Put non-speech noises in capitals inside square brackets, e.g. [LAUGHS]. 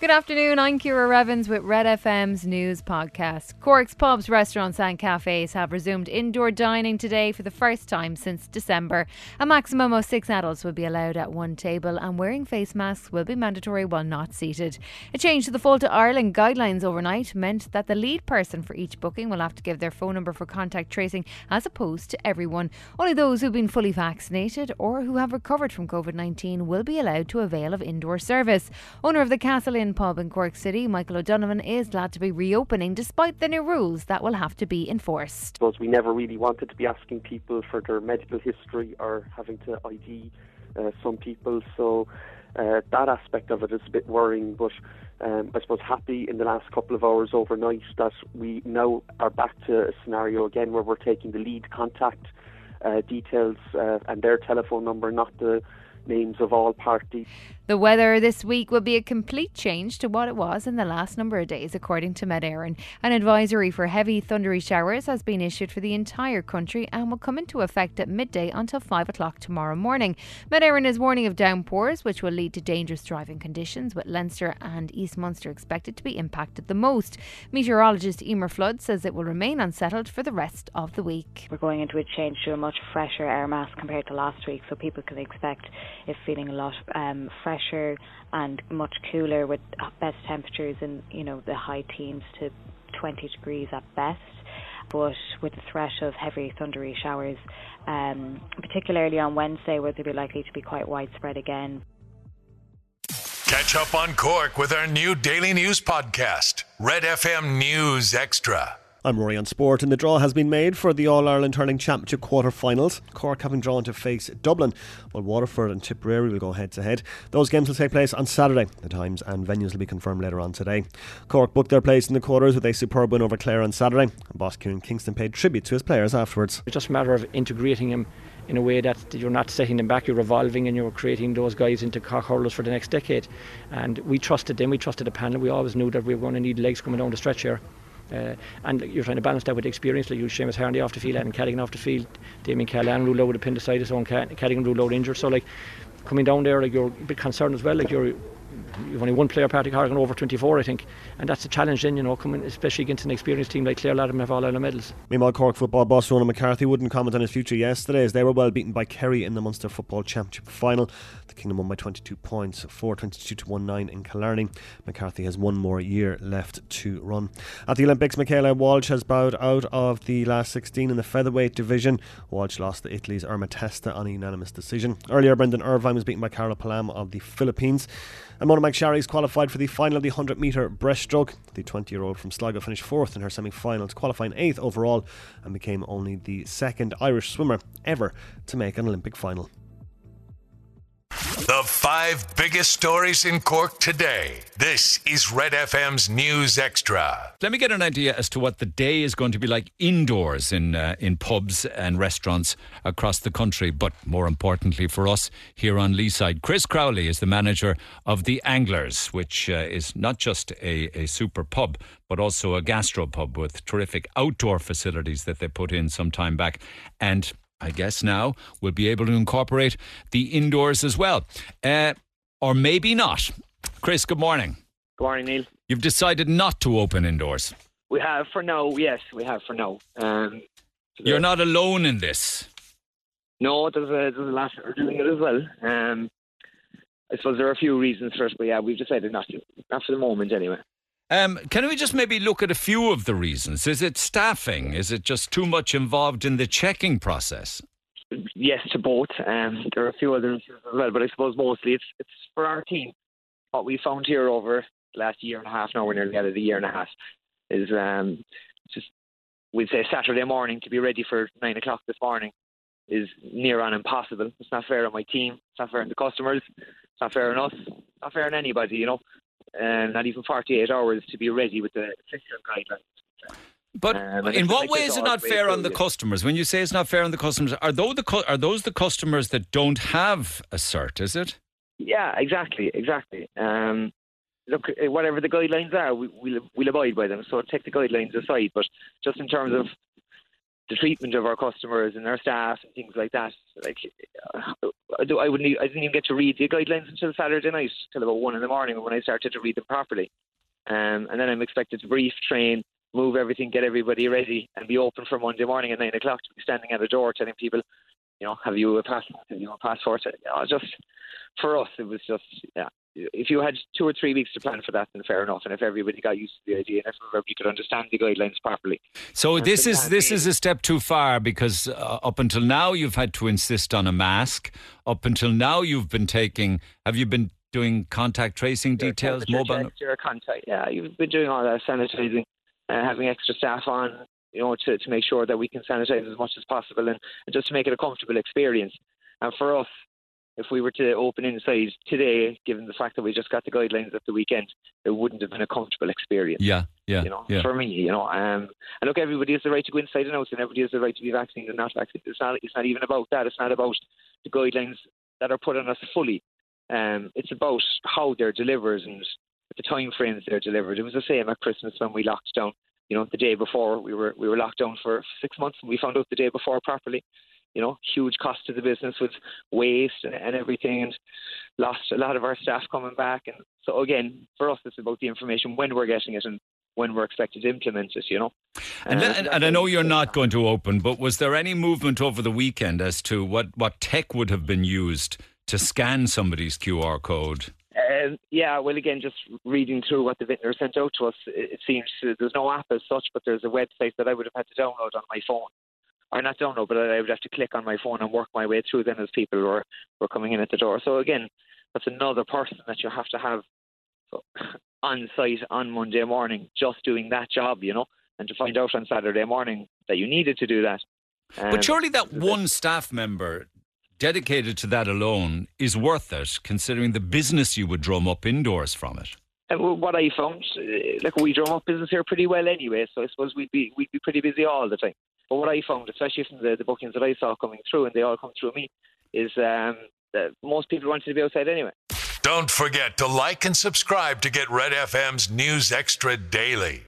Good afternoon, I'm Kira Revens with Red FM's news podcast. Cork's pubs, restaurants, and cafes have resumed indoor dining today for the first time since December. A maximum of six adults will be allowed at one table, and wearing face masks will be mandatory while not seated. A change to the Fáilte Ireland guidelines overnight meant that the lead person for each booking will have to give their phone number for contact tracing as opposed to everyone. Only those who've been fully vaccinated or who have recovered from COVID 19 will be allowed to avail of indoor service. Owner of the Castle Inn pub in Cork City, Michael O'Donovan, is glad to be reopening despite the new rules that will have to be enforced. Suppose we never really wanted to be asking people for their medical history or having to ID uh, some people, so uh, that aspect of it is a bit worrying, but um, I suppose happy in the last couple of hours overnight that we now are back to a scenario again where we're taking the lead contact uh, details uh, and their telephone number, not the names of all parties. The weather this week will be a complete change to what it was in the last number of days, according to Met Éireann. An advisory for heavy thundery showers has been issued for the entire country and will come into effect at midday until 5 o'clock tomorrow morning. Met Éireann is warning of downpours, which will lead to dangerous driving conditions, with Leinster and East Munster expected to be impacted the most. Meteorologist Emer Flood says it will remain unsettled for the rest of the week. We're going into a change to a much fresher air mass compared to last week, so people can expect it feeling a lot um, fresher fresher and much cooler with best temperatures in you know the high teens to 20 degrees at best but with the threat of heavy thundery showers um, particularly on Wednesday where they'll be likely to be quite widespread again Catch up on Cork with our new daily news podcast, Red FM News Extra. I'm Rory on Sport, and the draw has been made for the All Ireland Hurling Championship quarter finals. Cork having drawn to face Dublin, while Waterford and Tipperary will go head to head. Those games will take place on Saturday. The times and venues will be confirmed later on today. Cork booked their place in the quarters with a superb win over Clare on Saturday, and boss Kieran Kingston paid tribute to his players afterwards. It's just a matter of integrating him in a way that you're not setting them back, you're evolving and you're creating those guys into hurlers for the next decade. And we trusted them, we trusted the panel, we always knew that we were going to need legs coming down the stretch here. Uh, and you're trying to balance that with experience, like you Seamus Harnedy off the field, and Callaghan off the field, Damien Cahalane ruled out with appendicitis, own Callaghan ruled out injured. So like coming down there, like you're a bit concerned as well. Like you're you've only one player, Patrick Horgan, over 24, I think, and that's a challenge. Then you know, coming especially against an experienced team like Clare Latham have all Ireland medals. Meanwhile, Cork football boss Ronan McCarthy wouldn't comment on his future yesterday, as they were well beaten by Kerry in the Munster Football Championship final. The Kingdom won by 22 points, 4 22 to 1 9 in Killarney. McCarthy has one more year left to run. At the Olympics, Michaela Walsh has bowed out of the last 16 in the featherweight division. Walsh lost to Italy's Irma Testa on a unanimous decision. Earlier, Brendan Irvine was beaten by Carlo Paalam of the Philippines. And Mona McSharry's qualified for the final of the 100 metre breaststroke. The 20 year old from Sligo finished fourth in her semi finals, qualifying eighth overall, and became only the second Irish swimmer ever to make an Olympic final. The five biggest stories in Cork today. This is Red FM's News Extra. Let me get an idea as to what the day is going to be like indoors in uh, in pubs and restaurants across the country. But more importantly for us here on Leeside, Chris Crowley is the manager of the Anglers, which uh, is not just a, a super pub but also a gastro pub with terrific outdoor facilities that they put in some time back. And I guess now we'll be able to incorporate the indoors as well. Uh, or maybe not. Chris, good morning. Good morning, Neil. You've decided not to open indoors. We have for now, yes, we have for now. Um, You're not alone in this. No, there's a, there's a lot are doing it as well. Um, I suppose there are a few reasons for it, but yeah, we've decided not to. Not for the moment, anyway. Um, can we just maybe look at a few of the reasons? Is it staffing? Is it just too much involved in the checking process? Yes, to both. Um, there are a few other issues as well, but I suppose mostly it's it's for our team. What we found here over the last year and a half now, we're nearly out of the year and a half, is um, just we'd say Saturday morning to be ready for nine o'clock this morning is near on impossible. It's not fair on my team. It's not fair on the customers. It's not fair on us. It's not fair on anybody. You know, and not even 48 hours to be ready with the official guidelines. But um, in what like way is it not fair on the customers? When you say it's not fair on the customers, are those the are those the customers that don't have a cert? Is it? Yeah, exactly, exactly. Um, look, eh, whatever the guidelines are, we, we'll we'll abide by them. So take the guidelines aside, but just in terms of the treatment of our customers and our staff and things like that. Like, uh, I wouldn't, I didn't even get to read the guidelines until Saturday night, till about one in the morning when I started to read them properly. Um, and then I'm expected to brief, train, move everything, get everybody ready, and be open for Monday morning at nine o'clock to be standing at a door telling people, you know, have you a passport? Have you a passport? You know, just for us, it was just yeah. If you had two or three weeks to plan for that, then fair enough. And if everybody got used to the idea, and if everybody could understand the guidelines properly. So this is this is a step too far because uh, up until now you've had to insist on a mask. Up until now you've been taking. Have you been doing contact tracing details, mobile? Your contact, yeah, you've been doing all that sanitizing, uh, having extra staff on, you know, to, to make sure that we can sanitize as much as possible and, and just to make it a comfortable experience. And for us, if we were to open inside today, given the fact that we just got the guidelines at the weekend, it wouldn't have been a comfortable experience. Yeah, yeah. You know, yeah. for me, you know, um, and look, everybody has the right to go inside and out, and everybody has the right to be vaccinated and not vaccinated. It's not. It's not even about that. It's not about the guidelines that are put on us fully. Um, it's about how they're delivered and the time frames they're delivered. It was the same at Christmas when we locked down. You know, the day before we were we were locked down for six months, and we found out the day before properly. You know, huge cost to the business with waste and, and everything, and lost a lot of our staff coming back. And so again, for us, it's about the information when we're getting it and when we're expected to implement it, you know. And, uh, and, and I know you're not going to open, but was there any movement over the weekend as to what, what tech would have been used to scan somebody's QR code? Um, yeah, well, again, just reading through what the vintner sent out to us, it, it seems uh, there's no app as such, but there's a website that I would have had to download on my phone. Or not download, but I would have to click on my phone and work my way through then as people were, were coming in at the door. So again, that's another person that you have to have [LAUGHS] on site on Monday morning just doing that job, you know, and to find out on Saturday morning that you needed to do that. Um, but surely that one staff member dedicated to that alone is worth it, considering the business you would drum up indoors from it. And what I found, uh, like we drum up business here pretty well anyway, so I suppose we'd be we'd be pretty busy all the time. But what I found, especially from the, the bookings that I saw coming through, and they all come through me, is um, that most people wanted to be outside anyway. Don't forget to like and subscribe to get Red FM's News Extra daily.